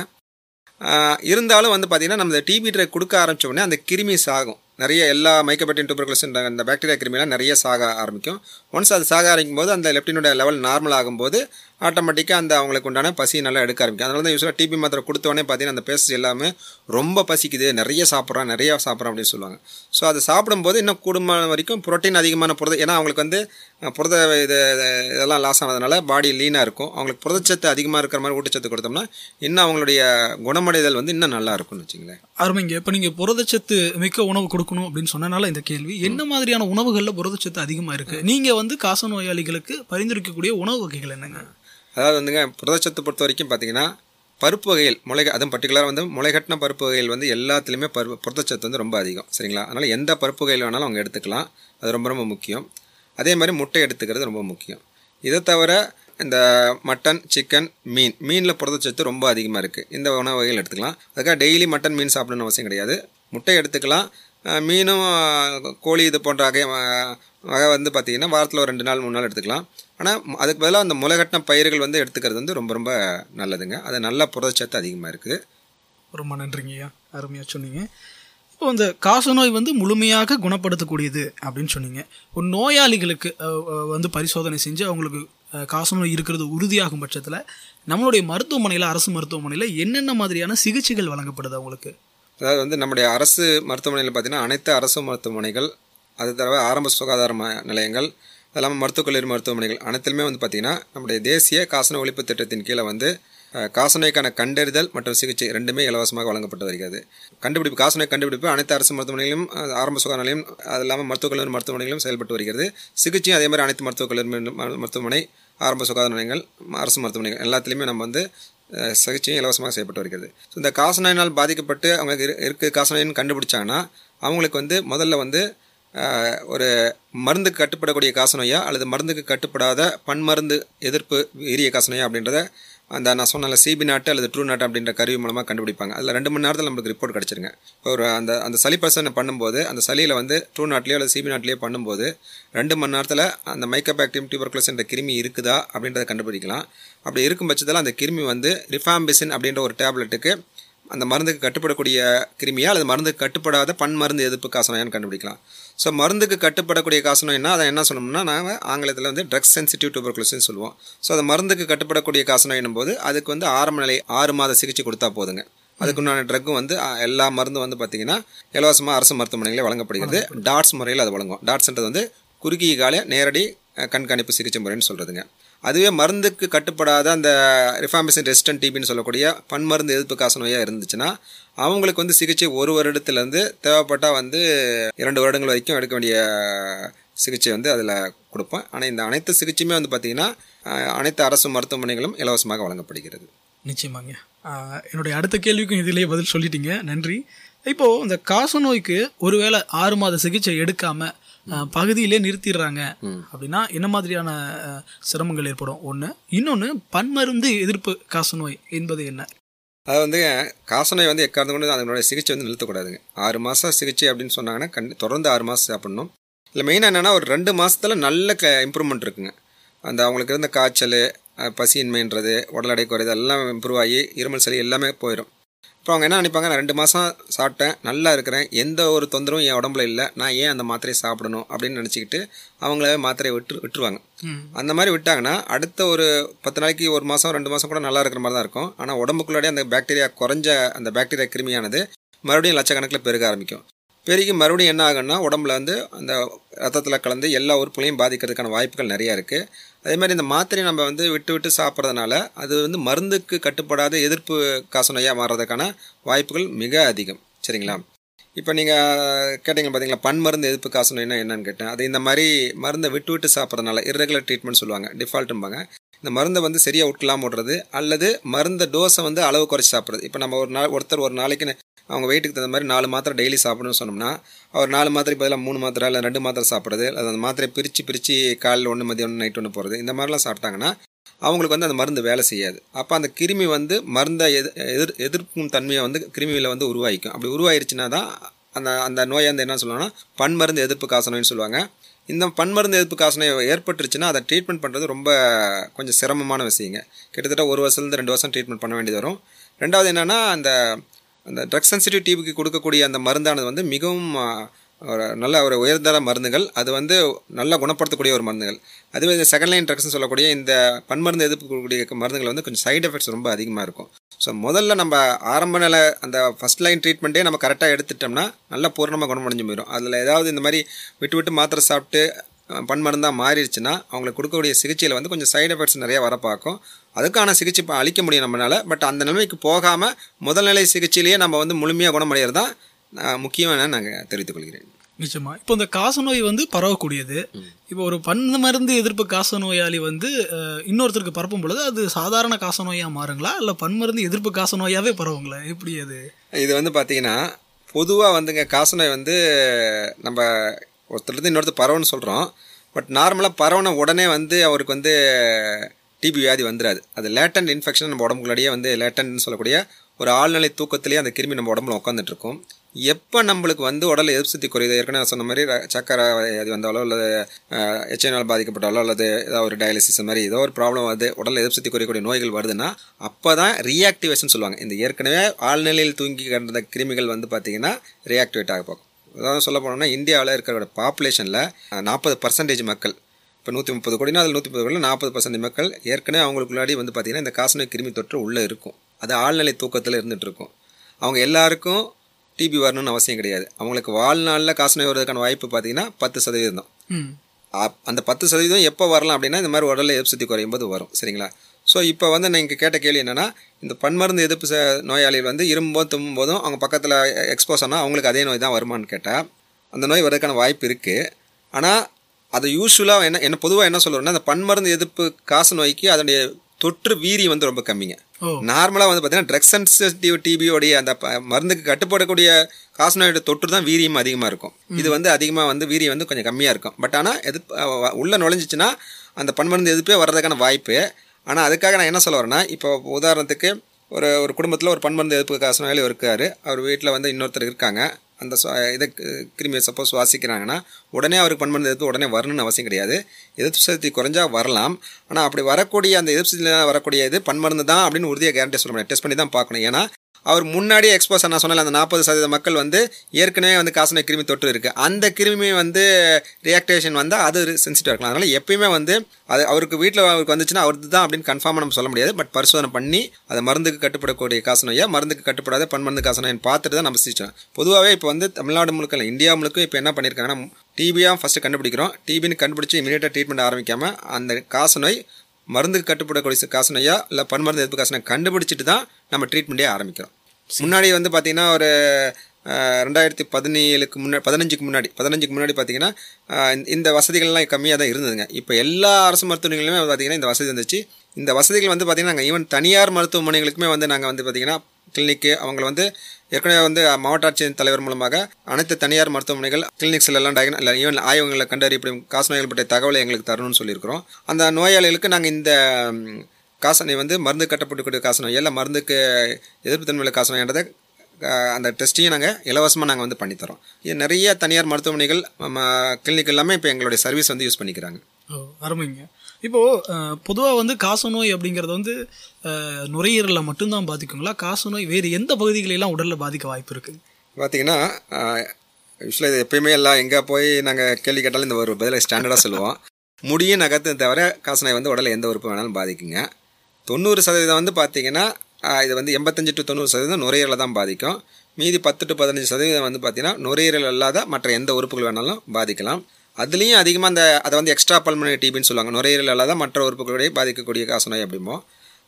இருந்தாலும் வந்து பார்த்தீங்கன்னா நம்ம டிபி ட்ரை கொடுக்க ஆரம்பிச்ச உடனே அந்த கிருமி சாகும். நிறைய எல்லா மைக்கோபேட்டின் டூபர்குலஸ்ன்ற அந்த பாக்டீரியா கிருமிலாம் நிறைய சாக ஆரம்பிக்கும். ஒன்ஸ் அது சாக ஆரம்பிக்கும் போது அந்த லெப்டினோட லெவல் நார்மல் ஆகும்போது ஆட்டோமேட்டிக்காக அந்த அவங்களுக்கு உண்டான பசி நல்லா எடுக்க ஆரம்பிக்கும். அதனால தான் யூஸ்வலாக டிபி மாத்திரை கொடுத்தோடனே பார்த்தீங்கன்னா அந்த பேசஸ் எல்லாமே ரொம்ப பசிக்குது நிறைய சாப்பிட்றான் நிறைய சாப்பிட்றான் அப்படின்னு சொல்லுவாங்க. ஸோ அது சாப்பிடும்போது இன்னும் கூடுமான வரைக்கும் புரோட்டீன் அதிகமான புரத ஏன்னா அவங்களுக்கு வந்து புரத இது இதெல்லாம் லாஸ் ஆனதுனால பாடி லீனாக இருக்கும். அவங்களுக்கு புரதச்சத்து அதிகமாக இருக்கிற மாதிரி ஊட்டச்சத்து கொடுத்தோம்னா இன்னும் அவங்களுடைய குணமடைதல் வந்து இன்னும் நல்லா இருக்கும்னு வச்சுங்களேன் அருமைங்க இப்போ நீங்கள் புரதச்சத்து மிக்க உணவு கொடுக்கணும் அப்படின்னு சொன்னனால இந்த கேள்வி. என்ன மாதிரியான உணவுகளில் புரதச்சத்து அதிகமாக இருக்குது நீங்கள் வந்து காச நோயாளிகளுக்கு பரிந்துரைக்கக்கூடிய உணவு வகைகள் என்னங்க? அதாவது வந்துங்க புரதச்சத்து பொறுத்த வரைக்கும் பார்த்தீங்கன்னா பருப்பு வகைகள் முளை அதுவும் பர்டிகுலராக வந்து முளைகட்டின பருப்பு வகைகள் வந்து எல்லாத்துலேயுமே பரு புரதச்சத்து வந்து ரொம்ப அதிகம் சரிங்களா? அதனால் எந்த பருப்பு வகையில் வேணாலும் அவங்க எடுத்துக்கலாம். அது ரொம்ப ரொம்ப முக்கியம். அதே மாதிரி முட்டை எடுத்துக்கிறது ரொம்ப முக்கியம். இதை தவிர இந்த மட்டன் சிக்கன் மீன் மீனில் புரதச்சத்து ரொம்ப அதிகமாக இருக்குது இந்த உணவு வகைகள் எடுத்துக்கலாம். அதுக்காக டெய்லி மட்டன் மீன் சாப்பிடணும்னு அவசியம் கிடையாது. முட்டை எடுத்துக்கலாம். மீனும் கோழி இது போன்ற வகை வகை வந்து பார்த்திங்கன்னா வாரத்தில் ஒரு ரெண்டு நாள் மூணு நாள் எடுத்துக்கலாம். ஆனால் அதுக்கு பதிலாக அந்த முளைகட்டின பயிர்கள் வந்து எடுத்துக்கிறது வந்து ரொம்ப ரொம்ப நல்லதுங்க. அது நல்ல புரதச்சத்து அதிகமாக இருக்குது ரொம்ப நன்றிங்கய்யா அருமையாக சொன்னீங்க. இப்போ இந்த காசநோய் வந்து முழுமையாக குணப்படுத்தக்கூடியது அப்படின்னு சொன்னீங்க. ஒரு நோயாளிகளுக்கு வந்து பரிசோதனை செஞ்சு அவங்களுக்கு அஹ், காசநோய் இருக்கிறது உறுதியாகும் பட்சத்தில் நம்மளுடைய மருத்துவமனையில் அரசு மருத்துவமனையில் என்னென்ன மாதிரியான சிகிச்சைகள் வழங்கப்படுது அவங்களுக்கு? அதாவது வந்து நம்முடைய அரசு மருத்துவமனையில் பார்த்தீங்கன்னா அனைத்து அரசு மருத்துவமனைகள் அது தவிர ஆரம்ப சுகாதார ம- நிலையங்கள் அது இல்லாமல் மருத்துவக் கல்லூரி மருத்துவமனைகள் அனைத்துலையுமே வந்து பார்த்திங்கன்னா நம்முடைய தேசிய காசநோய் ஒழிப்பு திட்டத்தின் கீழே வந்து காசநோய்க்கான கண்டறிதல் மற்றும் சிகிச்சை ரெண்டுமே இலவசமாக வழங்கப்பட்டு வருகிறது. கண்டுபிடிப்பு காசநோய் கண்டுபிடிப்பு அனைத்து அரசு மருத்துவமனைகளிலும் ஆரம்ப சுகாதார நிலையம் அது இல்லாமல் மருத்துவக் கல்லூரி மருத்துவமனைகளிலும் செயல்பட்டு வருகிறது. சிகிச்சையும் அதே மாதிரி அனைத்து மருத்துவக் கல்லூரி மருத்துவமனை ஆரம்ப சுகாதார நிலையங்கள் அரசு மருத்துவமனைகள் எல்லாத்துலேயுமே நம்ம வந்து சிகிச்சையும் இலவசமாக செய்யப்பட்டு வருகிறது. ஸோ இந்த காசநோயினால் பாதிக்கப்பட்டு அவங்களுக்கு இரு- இருக்கு காசநோயின்னு கண்டுபிடிச்சாங்கன்னா அவங்களுக்கு வந்து முதல்ல வந்து ஒரு மருந்துக்கு கட்டுப்படக்கூடிய காசநோயா அல்லது மருந்துக்கு கட்டுப்படாத பன்மருந்து எதிர்ப்பு வீரிய காசநோயா அப்படின்றத அந்த நான் சொன்னல சிபி நாட்டு அல்லது ட்ரூ நாட்டு அப்படின்ற கருவி மூலமாக கண்டுபிடிப்பாங்க. அதில் ரெண்டு மணி நேரத்தில் நம்மளுக்கு ரிப்போர்ட் கிடச்சிருங்க. இப்போ ஒரு அந்த அந்த சளி பர்சனை பண்ணும்போது அந்த சளியில் வந்து ட்ரூ நாட்லேயோ அல்லது சிபி நாட்லேயோ பண்ணும்போது ரெண்டு மணி நேரத்தில் அந்த மைக்கோபாக்டீரியம் டியூபர்குலஸ் என்ற கிருமி இருக்குதா அப்படின்றத கண்டுபிடிக்கலாம். அப்படி இருக்கும் பட்சத்தில் அந்த கிருமி வந்து ரிஃபாம்பிசின் அப்படின்ற ஒரு டேப்லெட்டுக்கு அந்த மருந்துக்கு கட்டுப்படக்கூடிய கிருமியா அல்லது மருந்துக்கு கட்டுப்படாத பன் மருந்து எதிர்ப்பு காசனையான்னு கண்டுபிடிக்கலாம். ஸோ மருந்துக்கு கட்டுப்படக்கூடிய காசநோய்னா அதை என்ன சொல்லணும்னா நாங்கள் ஆங்கிலத்தில் வந்து ட்ரக் சென்சிட்டிவ் டியூபர்குலோசிஸ் சொல்லுவோம். ஸோ அந்த மருந்துக்கு கட்டுப்படக்கூடிய காசநோயினும் போது அதுக்கு வந்து ஆரம்ப நிலை ஆறு மாத சிகிச்சை கொடுத்தா போதுங்க. அதுக்குண்டான ட்ரக்கும் வந்து எல்லா மருந்தும் வந்து பார்த்தீங்கன்னா இலவசமாக அரசு மருத்துவமனைகளே வழங்கப்படுகிறது. டாட்ஸ் முறையில் அது வழங்கும். டாட்ஸ்ன்றது வந்து குறுகிய கால நேரடி கண்காணிப்பு சிகிச்சை முறைன்னு சொல்கிறதுங்க அதுவே மருந்துக்கு கட்டுப்படாத அந்த ரிஃபாமிசின் ரெசிஸ்டன்ட் டிபின்னு சொல்லக்கூடிய பன்மருந்து எதிர்ப்பு காசநோயாக இருந்துச்சுன்னா அவங்களுக்கு வந்து சிகிச்சை ஒரு வருடத்துலேருந்து தேவைப்பட்டால் வந்து இரண்டு வருடங்கள் வரைக்கும் எடுக்க வேண்டிய சிகிச்சை வந்து அதில் கொடுப்போம். ஆனால் இந்த அனைத்து சிகிச்சையுமே வந்து பார்த்திங்கன்னா அனைத்து அரசு மருத்துவமனைகளும் இலவசமாக வழங்கப்படுகிறது. நிச்சயமாங்க. என்னுடைய அடுத்த கேள்விக்கும் இதிலேயே பதில் சொல்லிட்டீங்க. நன்றி. இப்போது இந்த காசநோய்க்கு ஒருவேளை ஆறு மாத சிகிச்சை எடுக்காமல் பகுதியிலே நிறுத்திடுறாங்க. அப்படின்னா என்ன மாதிரியான சிரமங்கள் ஏற்படும்? ஒன்று இன்னொன்று பன்மருந்து எதிர்ப்பு காசநோய் என்பது என்ன? அது வந்து காசநோய் வந்து எக்காரணம் கொண்டு அதனுடைய சிகிச்சை வந்து நிறுத்தக்கூடாதுங்க. ஆறு மாதம் சிகிச்சை அப்படின்னு சொன்னாங்கன்னா கண் தொடர்ந்து ஆறு மாதம் சாப்பிடணும். இல்லை மெயினாக என்னென்னா ஒரு ரெண்டு மாசத்துல நல்ல க இம்ப்ரூவ்மெண்ட் இருக்குங்க. அந்த அவங்களுக்கு இருந்த காய்ச்சல் பசியின்மைன்றது உடல் எடை குறைது எல்லாம் இம்ப்ரூவ் ஆகி இருமல் சளி எல்லாமே போயிடும் இப்போ அவங்க என்ன நினைப்பாங்க நான் ரெண்டு மாதம் சாப்பிட்டேன் நல்லா இருக்கிறேன் எந்த ஒரு தொந்தரவும் என் உடம்புல இல்லை நான் ஏன் அந்த மாத்திரையை சாப்பிடணும்? அப்படின்னு நினச்சிக்கிட்டு அவங்கள மாத்திரையை விட்டு விட்டுருவாங்க. அந்த மாதிரி விட்டாங்கன்னா அடுத்த ஒரு பத்து நாளைக்கு ஒரு மாதம் ரெண்டு மாதம் கூட நல்லா இருக்கிற மாதிரி தான் இருக்கும். ஆனால் உடம்புக்குள்ளாடியே அந்த பாக்டீரியா குறைஞ்ச அந்த பாக்டீரியா கிருமியானது மறுபடியும் லட்சக்கணக்கில் பெருக ஆரம்பிக்கும். பெருகி மறுபடியும் என்ன ஆகுன்னா உடம்புல வந்து அந்த ரத்தத்தில் கலந்து எல்லா உறுப்புகளையும் பாதிக்கிறதுக்கான வாய்ப்புகள் நிறையா இருக்குது அதே மாதிரி இந்த மாத்திரையை நம்ம வந்து விட்டு விட்டு சாப்பிட்றதுனால அது வந்து மருந்துக்கு கட்டுப்படாத எதிர்ப்பு காசநோயாக மாறுறதுக்கான வாய்ப்புகள் மிக அதிகம். சரிங்களா? இப்போ நீங்கள் கேட்டீங்க பார்த்தீங்களா பன் மருந்து எதிர்ப்பு காசநோய்னா என்னன்னு கேட்டேன். அது இந்த மாதிரி மருந்தை விட்டு விட்டு சாப்பிட்றதுனால irregular ட்ரீட்மெண்ட் சொல்லுவாங்க டிஃபால்ட்டும்பாங்க இந்த மருந்தை வந்து சரியாக விட்டுலாம் விடுறது அல்லது மருந்த டோஸை வந்து அளவு குறைச்சி சாப்பிட்றது. இப்போ நம்ம ஒரு நாள் ஒருத்தர் ஒரு நாளைக்கு அவங்க வெயிட்டுக்கு தகுந்த மாதிரி நாலு மாத்திரை டெய்லி சாப்பிடணும்னு சொன்னோம்னா அவர் நாலு மாத்திரை பதிலாக மூணு மாத்திரை இல்லை ரெண்டு மாத்திரை சாப்பிட்றது அது அந்த மாத்திரையை பிரித்து பிரித்து காலையில் ஒன்று மதியம் ஒன்று நைட் ஒன்று போகிறது இந்த மாதிரிலாம் சாப்பிட்டாங்கன்னா அவங்களுக்கு வந்து அந்த மருந்து வேலை செய்யாது. அப்போ அந்த கிருமி வந்து மருந்தை எதிர் எதிர் எதிர்க்கும் தன்மையை வந்து கிருமியில் வந்து உருவாக்கிக்கும் அப்படி உருவாயிருச்சுன்னா தான் அந்த அந்த நோயை வந்து என்ன சொல்லுவாங்கன்னா பன்மருந்து எதிர்ப்பு காசநோய்னு சொல்லுவாங்க. இந்த பன்மருந்து எதிர்ப்பு காசநோய் ஏற்பட்டுருச்சுன்னா அதை ட்ரீட்மெண்ட் பண்ணுறது ரொம்ப கொஞ்சம் சிரமமான விஷயங்க. கிட்டத்தட்ட ஒரு வருஷத்துலேருந்து ரெண்டு வருஷம் ட்ரீட்மெண்ட் பண்ண வேண்டியது வரும். ரெண்டாவது என்னென்னா அந்த அந்த ட்ரக் சென்சிட்டிவ் டிபிக்கு கொடுக்கக்கூடிய அந்த மருந்தானது வந்து மிகவும் ஒரு நல்ல ஒரு உயர்தர மருந்துகள். அது வந்து நல்லா குணப்படுத்தக்கூடிய ஒரு மருந்துகள். அதுவே இந்த செகண்ட் லைன் ட்ரக்ஸ்னு சொல்லக்கூடிய இந்த பன்மருந்து எதிர்ப்பு கொடுக்கக்கூடிய மருந்துகள் வந்து கொஞ்சம் சைடு எஃபெக்ட்ஸ் ரொம்ப அதிகமாக இருக்கும். ஸோ முதல்ல நம்ம ஆரம்ப நிலை அந்த ஃபஸ்ட் லைன் ட்ரீட்மெண்ட்டே நம்ம கரெக்டாக எடுத்துட்டோம்னா நல்லா பூர்ணமாக குணமடைஞ்சு போயிடும் அதில் ஏதாவது இந்த மாதிரி விட்டு விட்டு மாத்திரை சாப்பிட்டு பன்மருந்தாக மாறிடுச்சுன்னா அவங்களுக்கு கொடுக்கக்கூடிய சிகிச்சையில் வந்து கொஞ்சம் சைடு எஃபெக்ட்ஸ் நிறையா வர பார்க்கும். அதுக்கான சிகிச்சை இப்போ அளிக்க முடியும் நம்மளால. பட் அந்த நிலைமைக்கு போகாமல் முதல் நிலை சிகிச்சையிலேயே நம்ம வந்து முழுமையாக குணமடைகிறது தான் முக்கியமான நாங்கள் தெரிவித்துக் கொள்கிறேன். நிச்சயமா. இப்போ இந்த காசநோய் வந்து பரவக்கூடியது. இப்போ ஒரு பன்ன மருந்து எதிர்ப்பு காசநோயாளி வந்து இன்னொருத்தருக்கு பரப்பும் பொழுது அது சாதாரண காசநோயா மாறுங்களா? இல்லை பன்மருந்து எதிர்ப்பு காசநோயாவே பரவுங்களா? எப்படி அது? இது வந்து பார்த்தீங்கன்னா பொதுவாக வந்துங்க காசநோய் வந்து நம்ம ஒருத்தருக்கு இன்னொருத்தர் பரவன்னு சொல்கிறோம் பட் நார்மலாக பரவன உடனே வந்து அவருக்கு வந்து டிபி வியாதி வந்துடாது அது லேட்டன் இன்ஃபெக்ஷன் நம்ம உடம்புக்குள்ளேயே வந்து லேட்டன் சொல்லக்கூடிய ஒரு ஆழ்நிலை தூக்கத்திலேயே அந்த கிருமி நம்ம உடம்புல உட்காந்துட்டு இருக்கும் எப்போ நம்மளுக்கு வந்து உடல் எதிர்ப்பு சக்தி குறையுது? ஏற்கனவே சொன்ன மாதிரி சக்கரை வியாதி வந்தாலோ அல்லது ஹெச்ஐனால் பாதிக்கப்பட்டாலோ அல்லது ஏதாவது ஒரு டயாலிசிஸ் மாதிரி ஏதோ ஒரு ப்ராப்ளம் வருது உடல் எதிர்ப்பு சக்தி குறையக்கூடிய நோய்கள் வருதுன்னா அப்போ தான் ரீஆக்டிவேஷன் சொல்லுவாங்க. இந்த ஏற்கனவே ஆழ்நிலையில் தூங்கி கண்ட கிருமிகள் வந்து பார்த்தீங்கன்னா ரீஆக்டிவேட் ஆக பார்க்கும் அதாவது சொல்ல போனோம்னா இந்தியாவில் இருக்கிற பாப்புலேஷனில் நாற்பது பர்சன்டேஜ் மக்கள் இப்போ நூற்றி முப்பது கோடினா அதில் நூற்றி முப்பது கோடியில் நாற்பது பர்சன்டேஜ் மக்கள் ஏற்கனவே அவங்களுக்கு முன்னாடி வந்து பார்த்திங்கன்னா இந்த காசநோய் கிருமி தொற்று உள்ளே இருக்கும். அது ஆழ்நிலை தூக்கத்தில் இருந்துட்டு இருக்கும் அவங்க எல்லாருக்கும் டிபி வரணும்னு அவசியம் கிடையாது. அவங்களுக்கு வாழ்நாளில் காசநோய் வர்றதுக்கான வாய்ப்பு பார்த்தீங்கன்னா பத்து சதவீதம் தான். அந்த பத்து சதவீதம் எப்போ வரலாம் அப்படின்னா இந்த மாதிரி உடலில் எதிர்ப்பு சக்தி குறையும் போது வரும். சரிங்களா? ஸோ இப்போ வந்து நீங்கள் கேட்ட கேள்வி என்னென்னா இந்த பன்மருந்து எதிர்ப்பு ச- நோயாளிகள் வந்து இரும்போதும் தும்பும் போதும் அவங்க பக்கத்தில் எக்ஸ்போஸ் ஆனால் அவங்களுக்கு அதே நோய் தான் வருமான்னு கேட்டால் அந்த நோய் வர்றதுக்கான வாய்ப்பு இருக்குது ஆனால் அது யூஸ்வலாக என்ன என்ன பொதுவாக என்ன சொல்லுவோம்னா அந்த பன்மருந்து எதிர்ப்பு காசு நோய்க்கு அதனுடைய தொற்று வீரி வந்து ரொம்ப கம்மிங்க. நார்மலாக வந்து பார்த்தீங்கன்னா ட்ரக் சென்சிட்டிவ் டிபியோடைய அந்த மருந்துக்கு கட்டுப்படக்கூடிய காசநோயோட தொற்று தான் வீரியம் அதிகமாக இருக்கும். இது வந்து அதிகமாக வந்து வீரியம் வந்து கொஞ்சம் கம்மியாக இருக்கும். பட் ஆனால் எது உள்ள நுழைஞ்சிச்சுன்னா அந்த பன்மருந்து எதிர்ப்பே வர்றதுக்கான வாய்ப்பு. ஆனால் அதுக்காக நான் என்ன சொல்ல வரேன்னா இப்போ உதாரணத்துக்கு ஒரு ஒரு குடும்பத்தில் ஒரு பன்மருந்து எதிர்ப்பு காசநோயாளி இருக்காரு. அவர் வீட்டில் வந்து இன்னொருத்தர் இருக்காங்க. அந்த சுவா- இதை கிருமியை சப்போஸ் சுவாசிக்கிறாங்கன்னா உடனே அவருக்கு பன்மருந்து எதிர்ப்பு உடனே வரணும்னு அவசியம் கிடையாது. எதிர்ப்பு சக்தி குறைஞ்சா வரலாம். ஆனால் அப்படி வரக்கூடிய அந்த எதிர்ப்பு சக்தியில் வரக்கூடிய இது பன்மருந்து தான் அப்படின்னு உறுதியாக கேரண்டி சொல்ல முடியாது டெஸ்ட் பண்ணி தான் பார்க்கணும். ஏன்னா அவர் முன்னாடியே எக்ஸ்போஸ் நான் சொன்னல அந்த நாற்பது சதவீத மக்கள் வந்து ஏற்கனவே வந்து காசநோய் கிருமி தொற்று இருக்குது அந்த கிருமி வந்து ரியாக்டேஷன் வந்தால் அது சென்சிட்டிவாக இருக்கலாம். அதனால் எப்பயுமே வந்து அது அவருக்கு வீட்டில் அவருக்கு வந்துச்சுன்னா அவருக்கு தான் அப்படின்னு கன்ஃபார்மாக நம்ம சொல்ல முடியாது. பட் பரிசோதனை பண்ணி அதை மருந்துக்கு கட்டுப்படக்கூடிய காசநோயா மருந்துக்கு கட்டுப்படாத பன்மருந்து காசநோயின் பார்த்துட்டு தான் நம்ம சிரிச்சோம் பொதுவாகவே இப்போ வந்து தமிழ்நாடு முழுக்க இல்லை இந்தியா முழுக்க இப்போ என்ன பண்ணியிருக்காங்கன்னா டிபியாக ஃபஸ்ட்டு கண்டுபிடிக்கிறோம். டிபின்னு கண்டுபிடிச்சி இமீடியட்டாக ட்ரீட்மெண்ட் ஆரம்பிக்காமல் அந்த காசநோய் மருந்துக்கு கட்டுப்படக்கூடிய காசநோயா இல்லை பன்மருந்து எதிர்ப்பு காசனை கண்டுபிடிச்சிட்டு தான் நம்ம ட்ரீட்மெண்ட்டே ஆரம்பிக்கிறோம். முன்னாடி வந்து பார்த்தீங்கன்னா ஒரு ரெண்டாயிரத்தி பதினேழுக்கு முன்னாடி பதினஞ்சுக்கு முன்னாடி பதினஞ்சுக்கு முன்னாடி பார்த்தீங்கன்னா இந்த- வசதிகள்லாம் கம்மியாக தான் இருந்ததுங்க. இப்போ எல்லா அரசு மருத்துவமனைகளுமே பார்த்தீங்கன்னா இந்த வசதி வந்துச்சு. இந்த வசதிகள் வந்து பார்த்திங்கன்னா நாங்கள் ஈவன் தனியார் மருத்துவமனைகளுக்குமே வந்து நாங்கள் வந்து பார்த்தீங்கன்னா கிளினிக்கு அவங்கள வந்து ஏற்கனவே வந்து மாவட்ட ஆட்சியர் தலைவர் மூலமாக அனைத்து தனியார் மருத்துவமனைகள் கிளினிக்ஸ்ல எல்லாம் டயக்னா இல்லை ஈவன் ஆய்வுகளை கண்டறியப்படும் காசநோய்கள் பற்றிய தகவலை எங்களுக்கு தரணும்னு சொல்லியிருக்கிறோம். அந்த நோயாளிகளுக்கு நாங்கள் இந்த காசநோய் வந்து மருந்து கட்டப்படக்கூடிய காசநோய் இல்லை மருந்துக்கு எதிர்ப்பு தன்மையுள்ள காசநோய்ன்றதை அஹ், அந்த டெஸ்ட்டையும் நாங்கள் இலவசமாக நாங்கள் வந்து பண்ணித்தரோம் இது நிறைய தனியார் மருத்துவமனைகள் கிளினிக் எல்லாமே இப்போ எங்களுடைய சர்வீஸ் வந்து யூஸ் பண்ணிக்கிறாங்க. ஓ அருமைங்க. இப்போது பொதுவாக வந்து காசநோய் அப்படிங்கிறது வந்து நுரையீரலை மட்டும்தான் பாதிக்குங்களா? காசநோய் வேறு எந்த பகுதிகளெல்லாம் உடலில் பாதிக்க வாய்ப்பு இருக்குது பார்த்தீங்கன்னா யூஸ்வலாக இது எப்பயுமே எல்லாம் எங்கே போய் நாங்கள் கேள்வி கேட்டாலும் இந்த ஒரு பதிலை ஸ்டாண்டர்டாக சொல்லுவோம். முடியும் நகத்தை தவிர காசநோய் வந்து உடலில் எந்த உறுப்பு வேணாலும் பாதிக்குங்க. தொண்ணூறு சதவீதம் வந்து பார்த்திங்கன்னா இது வந்து எண்பத்தஞ்சு டு தொண்ணூறு சதவீதம் நுரையீரலை தான் பாதிக்கும். மீதி பத்து டு பதினஞ்சு சதவீதம் வந்து பார்த்தீங்கன்னா நுரையீரல் அல்லாத மற்ற எந்த உறுப்புகள் வேணாலும் பாதிக்கலாம். அதுலேயும் அதிகமாக அந்த அதை வந்து எக்ஸ்ட்ரா பல்மனரி டிபின்னு சொல்லுவாங்க. நுரையீரல் அல்லாத மற்ற உறுப்புகளுடைய பாதிக்கக்கூடிய காசநோய் அப்படிமோ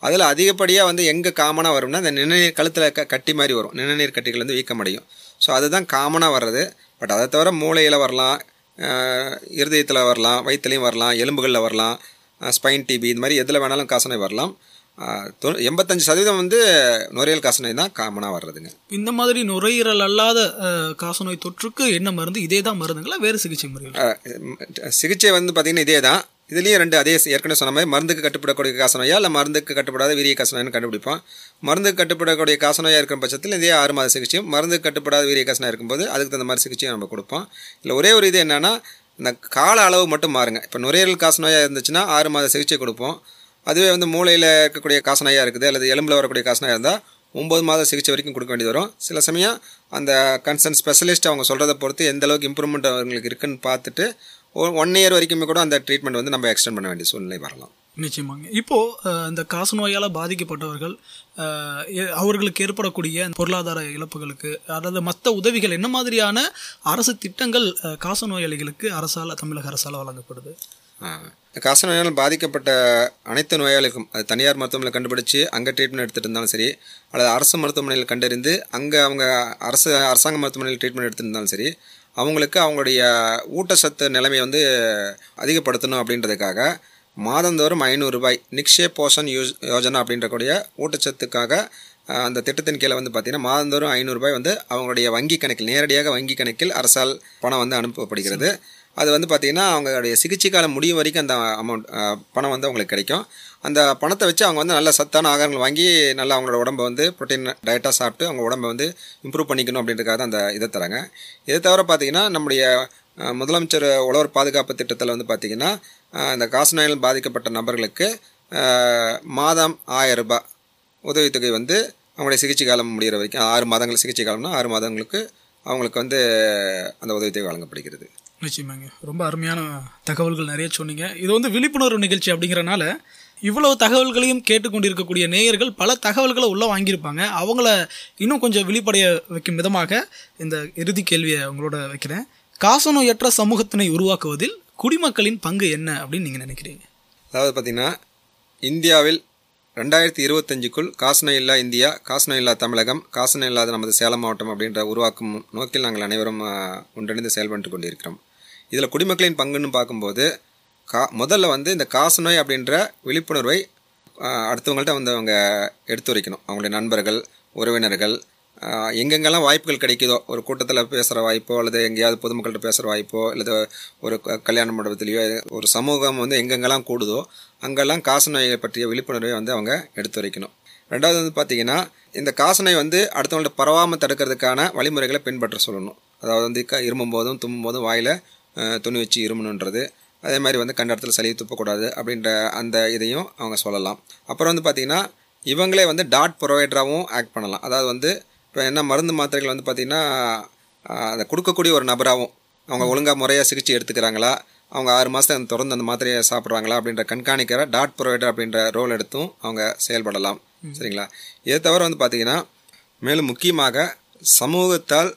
அதில் அதிகப்படியாக வந்து எங்கே காமனாக வரும்னா இந்த நிணநீர் கழுத்தில் க கட்டி மாதிரி வரும். நிணநீர் கட்டிகள் வந்து வீக்கமடையும் ஸோ அதுதான் காமனாக வர்றது. பட் அதை தவிர மூளையில் வரலாம் இருதயத்தில் வரலாம் வயிற்றுலையும் வரலாம் எலும்புகளில் வரலாம் ஸ்பைன் டிபி இது மாதிரி எதில் வேணாலும் காசநோய் வரலாம். எண்பத்தஞ்சு சதவீதம் வந்து நுரையீரல் காசநோய் தான் காமனாக வர்றதுங்க. இந்த மாதிரி நுரையீரல் அல்லாத காசநோய் தொற்றுக்கு என்ன மருந்து? இதே தான் மருந்துங்களா? வேறு சிகிச்சை அஹ் சிகிச்சை வந்து பார்த்திங்கன்னா இதே தான். இதுலேயும் ரெண்டு அதே ஏற்கனவே சொன்ன மாதிரி மருந்துக்கு கட்டுப்படக்கூடிய காசநோயா இல்லை மருந்துக்கு கட்டுப்படாத வீரிய காசநோய்னு கண்டுபிடிப்போம். மருந்துக்கு கட்டுப்படக்கூடிய காசநோயாக இருக்கிற பட்சத்தில் இதே ஆறு மாத சிகிச்சையும் மருந்துக்கு கட்டுப்படாத வீரிய காசநோய் இருக்கும்போது அதுக்கு தகுந்த மாதிரி சிகிச்சையும் நம்ம கொடுப்போம். இல்லை ஒரே ஒரு இது என்னென்னா இந்த கால அளவு மட்டும் மாறுங்க. இப்போ நுரையீரல் காசநோயாக இருந்துச்சுன்னா ஆறு மாத சிகிச்சை கொடுப்போம். அதுவே வந்து மூளையில் இருக்கக்கூடிய காசநோயாக இருக்குது அல்லது எலும்பில் வரக்கூடிய காசநோயாக இருந்தால் ஒம்பது மாத சிகிச்சை வரைக்கும் கொடுக்க வேண்டியது வரும். சில சமயம் அந்த கன்சர்ன் ஸ்பெஷலிஸ்ட் அவங்க சொல்கிறத பொறுத்து எந்த அளவுக்கு இம்ப்ரூவ்மெண்ட் அவங்களுக்கு இருக்குன்னு பார்த்துட்டு ஒன் இயர் வரைக்குமே கூட அந்த ட்ரீட்மெண்ட் வந்து நம்ம எக்ஸ்டெண்ட் பண்ண வேண்டிய சூழ்நிலை வரலாம். நிச்சயமாங்க. இப்போ இந்த காசு நோயால் பாதிக்கப்பட்டவர்கள் அவர்களுக்கு ஏற்படக்கூடிய பொருளாதார இழப்புகளுக்கு அதாவது மற்ற உதவிகள் என்ன மாதிரியான அரசு திட்டங்கள் காசு நோயாளிகளுக்கு அரசால் தமிழக அரசால் வழங்கப்படுது? காசநோயால் பாதிக்கப்பட்ட அனைத்து நோயாளிகளுக்கும் அது தனியார் மருத்துவமனையில் கண்டுபிடிச்சு அங்கே ட்ரீட்மெண்ட் எடுத்துகிட்டு இருந்தாலும் சரி அல்லது அரசு மருத்துவமனையில் கண்டறிந்து அங்கே அவங்க அரசு அரசாங்க மருத்துவமனையில் ட்ரீட்மெண்ட் எடுத்துருந்தாலும் சரி அவங்களுக்கு அவங்களுடைய ஊட்டச்சத்து நிலைமையை வந்து அதிகப்படுத்தணும் அப்படின்றதுக்காக மாதந்தோறும் ஐநூறுரூபாய் நிக்ஷே போஷன் யூஸ் யோஜனா அப்படின்றக்கூடிய ஊட்டச்சத்துக்காக அந்த திட்டத்தின் கீழே வந்து பார்த்திங்கன்னா மாதந்தோறும் ஐநூறுரூபாய் வந்து அவங்களுடைய வங்கி கணக்கில் நேரடியாக வங்கி கணக்கில் அரசால் பணம் வந்து அனுப்பப்படுகிறது. அது வந்து பார்த்திங்கன்னா அவங்களுடைய சிகிச்சை காலம் முடியும் வரைக்கும் அந்த அமௌண்ட் பணம் வந்து அவங்களுக்கு கிடைக்கும். அந்த பணத்தை வச்சு அவங்க வந்து நல்ல சத்தான ஆகாரங்கள் வாங்கி நல்லா அவங்களோட உடம்பை வந்து ப்ரோட்டீன் டயட்டாக சாப்பிட்டு அவங்க உடம்பை வந்து இம்ப்ரூவ் பண்ணிக்கணும் அப்படின்றதுக்காக தான் அந்த இதை தராங்க. இதை தவிர பார்த்திங்கன்னா நம்முடைய முதலமைச்சர் உழவர் பாதுகாப்பு திட்டத்தில் வந்து பார்த்திங்கன்னா அந்த இந்த காசநோயால் பாதிக்கப்பட்ட நபர்களுக்கு மாதம் ஆயிரம் ரூபாய் உதவித்தொகை வந்து அவங்களுடைய சிகிச்சை காலம் முடிகிற வரைக்கும் ஆறு மாதங்கள் சிகிச்சை காலம்னா ஆறு மாதங்களுக்கு அவங்களுக்கு வந்து அந்த உதவித்தொகை வழங்கப்படுகிறது. நிச்சயமாங்க. ரொம்ப அருமையான தகவல்கள் நிறைய சொன்னீங்க. இது வந்து விழிப்புணர்வு நிகழ்ச்சி அப்படிங்கிறனால இவ்வளவு தகவல்களையும் கேட்டுக்கொண்டிருக்கக்கூடிய நேயர்கள் பல தகவல்களை உள்ளே வாங்கியிருப்பாங்க. அவங்கள இன்னும் கொஞ்சம் விழிப்படைய வைக்கும் விதமாக இந்த இறுதி கேள்வியை உங்களோட வைக்கிறேன். காசநோயற்ற சமூகத்தினை உருவாக்குவதில் குடிமக்களின் பங்கு என்ன அப்படின்னு நீங்கள் நினைக்கிறீங்க? அதாவது பார்த்திங்கன்னா இந்தியாவில் ரெண்டாயிரத்தி இருபத்தஞ்சுக்குள் காசநோய் இல்லா இந்தியா காசநோய் இல்லா தமிழகம் காசநோய் இல்லாத நமது சேலம் மாவட்டம் அப்படின்ற உருவாக்கும் நோக்கில் நாங்கள் அனைவரும் ஒன்றிணைந்து செயல்பட்டு கொண்டிருக்கிறோம். இதில் குடிமக்களின் பங்குன்னு பார்க்கும்போது கா முதல்ல வந்து இந்த காசநோய் அப்படின்ற விழிப்புணர்வை அடுத்தவங்கள்ட்ட வந்து அவங்க எடுத்துரைக்கணும். அவங்களுடைய நண்பர்கள் உறவினர்கள் எங்கெங்கெல்லாம் வாய்ப்புகள் கிடைக்குதோ ஒரு கூட்டத்தில் பேசுகிற வாய்ப்போ அல்லது எங்கேயாவது பொதுமக்கள்கிட்ட பேசுகிற வாய்ப்போ அல்லது ஒரு க- கல்யாண மண்டபத்திலேயோ ஒரு சமூகம் வந்து எங்கெங்கெல்லாம் கூடுதோ அங்கெல்லாம் காசநோயை பற்றிய விழிப்புணர்வை வந்து அவங்க எடுத்து வைக்கணும். ரெண்டாவது வந்து பார்த்திங்கன்னா இந்த காசநோய் வந்து அடுத்தவங்கள்ட்ட பரவாமல் தடுக்கிறதுக்கான வழிமுறைகளை பின்பற்ற சொல்லணும். அதாவது வந்து க இருமும் போதும் தும்பும் போதும் வாயில் துணி வச்சு இருமணுன்றது. அதே மாதிரி வந்து கண்ட இடத்துல சளி துப்பக்கூடாது அப்படின்ற அந்த இதையும் அவங்க சொல்லலாம். அப்புறம் வந்து பார்த்திங்கன்னா இவங்களே வந்து டாட் ப்ரொவைடராகவும் ஆக்ட் பண்ணலாம். அதாவது வந்து இப்போ என்ன மருந்து மாத்திரைகள் வந்து பார்த்திங்கன்னா அதை கொடுக்கக்கூடிய ஒரு நபராகவும் அவங்க ஒழுங்காக முறையாக சிகிச்சை எடுத்துக்கிறாங்களா அவங்க ஆறு மாதம் தொடர்ந்து அந்த மாத்திரையை சாப்பிட்றாங்களா அப்படின்ற கண்காணிக்கிற டாட் ப்ரொவைடர் அப்படின்ற ரோல் எடுத்தும் அவங்க செயல்படலாம். சரிங்களா? இதை தவிர வந்து பார்த்திங்கன்னா மேலும் முக்கியமாக சமூகத்தால்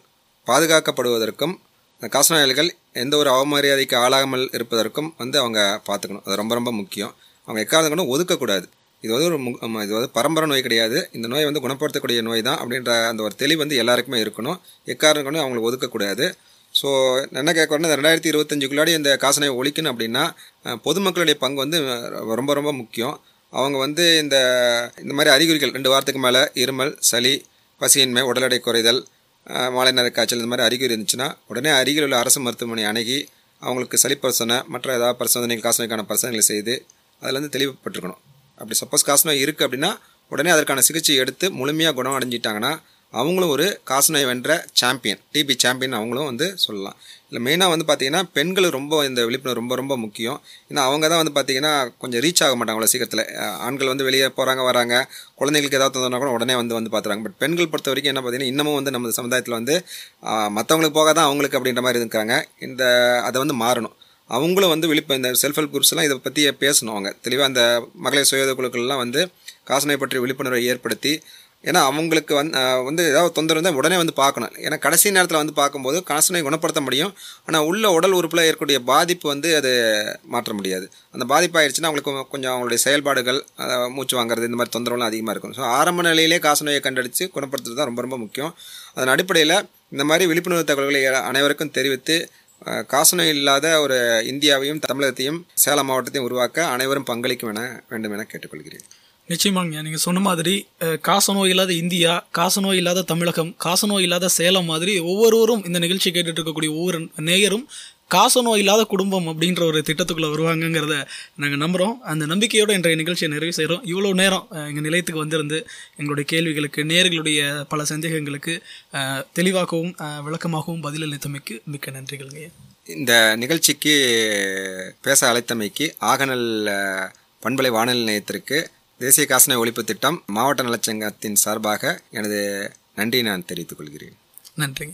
பாதுகாக்கப்படுவதற்கும் காசநோயாளிகள் எந்த ஒரு அவமரியாதைக்கு ஆளாகாமல் இருப்பதற்கும் வந்து அவங்க பார்த்துக்கணும். அது ரொம்ப ரொம்ப முக்கியம். அவங்க எக்காரணம் கூட ஒதுக்கக்கூடாது. இது வந்து ஒரு மு- இது வந்து பரம்பரை நோய் கிடையாது. இந்த நோயை வந்து குணப்படுத்தக்கூடிய நோய் தான் அப்படின்ற அந்த ஒரு தெளிவு வந்து எல்லாருக்குமே இருக்கணும். எக்காரணம் கொண்டு ஒதுக்கக்கூடாது. ஸோ என்ன கேட்குறேன்னா இந்த ரெண்டாயிரத்தி இருபத்தஞ்சுக்குள்ளாடி இந்த காசனை ஒழிக்கணும் அப்படின்னா பொதுமக்களுடைய பங்கு வந்து ரொம்ப ரொம்ப முக்கியம். அவங்க வந்து இந்த இந்த மாதிரி அறிகுறிகள் ரெண்டு வாரத்துக்கு மேலே இருமல் சளி பசியின்மை உடல் எடை குறைதல் மாலை நேர காய்ச்சல் இந்த மாதிரி அறிகுறி இருந்துச்சுன்னா உடனே அருகில் உள்ள அரசு மருத்துவமனை அணுகி அவங்களுக்கு சளி பரிசோதனை மற்ற ஏதாவது பரிசோதனைகள் காசனைக்கான பரிசோதனைகளை செய்து அதில் வந்து தெளிவுபட்டிருக்கணும். அப்படி சப்போஸ் காசநோய் இருக்குது அப்படின்னா உடனே அதற்கான சிகிச்சை எடுத்து முழுமையாக குணம் அடைஞ்சிட்டாங்கன்னா அவங்களும் ஒரு காசநோய் வென்ற சாம்பியன் டிபி சாம்பியன் அவங்களும் வந்து சொல்லலாம். இல்லை மெயினாக வந்து பார்த்திங்கன்னா பெண்கள் ரொம்ப இந்த விழிப்புணர்வு ரொம்ப ரொம்ப முக்கியம். ஏன்னா அவங்க தான் வந்து பார்த்தீங்கன்னா கொஞ்சம் ரீச் ஆக மாட்டாங்க அவ்வளோ சீக்கிரத்தில். ஆண்கள் வந்து வெளியே போகிறாங்க வராங்க குழந்தைங்களுக்கு ஏதாவது தந்தோம்னா கூட உடனே வந்து வந்து பார்த்துறாங்க பட் பெண்கள் பொறுத்த வரைக்கும் என்ன பார்த்தீங்கன்னா இன்னமும் வந்து நம்ம சமுதாயத்தில் வந்து மற்றவங்களுக்கு போக தான் அவங்களுக்கு அப்படின்ற மாதிரி இருக்காங்க. இந்த அதை வந்து மாறணும். அவங்களும் வந்து விழிப்பு இந்த செல்ஃப் ஹெல்ப் குரூப்ஸ்லாம் இதை பற்றி பேசணும் அவங்க. தெளிவாக அந்த மகளிர் சுய குழுக்கள்லாம் வந்து காசநோய் பற்றி விழிப்புணர்வை ஏற்படுத்தி ஏன்னா அவங்களுக்கு வந்து வந்து ஏதாவது தொந்தரவு இருந்தால் உடனே வந்து பார்க்கணும். ஏன்னா கடைசி நேரத்தில் வந்து பார்க்கும்போது காசநோய் குணப்படுத்த முடியும். ஆனால் உள்ள உடல் உறுப்பில் ஏற்படக்கூடிய பாதிப்பு வந்து அது மாற்ற முடியாது. அந்த பாதிப்பு ஆயிடுச்சுன்னா அவங்களுக்கு கொஞ்சம் அவங்களுடைய செயல்பாடுகள் மூச்சு வாங்குறது இந்த மாதிரி தொந்தரவுலாம் அதிகமாக இருக்கும். ஸோ ஆரம்ப நிலையிலே காசநோயை கண்டடித்து குணப்படுத்துறது தான் ரொம்ப ரொம்ப முக்கியம். அதன் அடிப்படையில் இந்த மாதிரி விழிப்புணர்வு தகவல்களை அனைவருக்கும் தெரிவித்து காசநோய் இல்லாத ஒரு இந்தியாவையும் தமிழகத்தையும் சேலம் மாவட்டத்தையும் உருவாக்க அனைவரும் பங்களிக்கும் என வேண்டும் என கேட்டுக்கொள்கிறேன். நிச்சயமாங்க. நீங்கள் சொன்ன மாதிரி காசநோய் இல்லாத இந்தியா காசநோய் இல்லாத தமிழகம் காசநோய் இல்லாத சேலம் மாதிரி ஒவ்வொருவரும் இந்த நிகழ்ச்சி கேட்டுட்டு இருக்கக்கூடிய ஒவ்வொரு நேயரும் காசநோய் இல்லாத குடும்பம் அப்படின்ற ஒரு திட்டத்துக்குள்ளே வருவாங்கங்கிறத நாங்கள் நம்புகிறோம் அந்த நம்பிக்கையோடு இன்றைய நிகழ்ச்சியை நிறைவு செய்கிறோம் இவ்வளோ நேரம் எங்கள் நிலையத்துக்கு வந்திருந்து எங்களுடைய கேள்விகளுக்கு நேயர்களுடைய பல சந்தேகங்களுக்கு தெளிவாகவும் விளக்கமாகவும் பதிலளித்தமைக்கு மிக்க நன்றிகளுங்க இந்த நிகழ்ச்சிக்கு பேச அழைத்தமைக்கு ஆகநல் பண்பலை வானொலி நிலையத்திற்கு தேசிய காசநோய் ஒழிப்பு திட்டம் மாவட்ட நலச்சங்கத்தின் சார்பாக எனது நன்றியை நான் தெரிவித்துக் கொள்கிறேன். நன்றிங்க.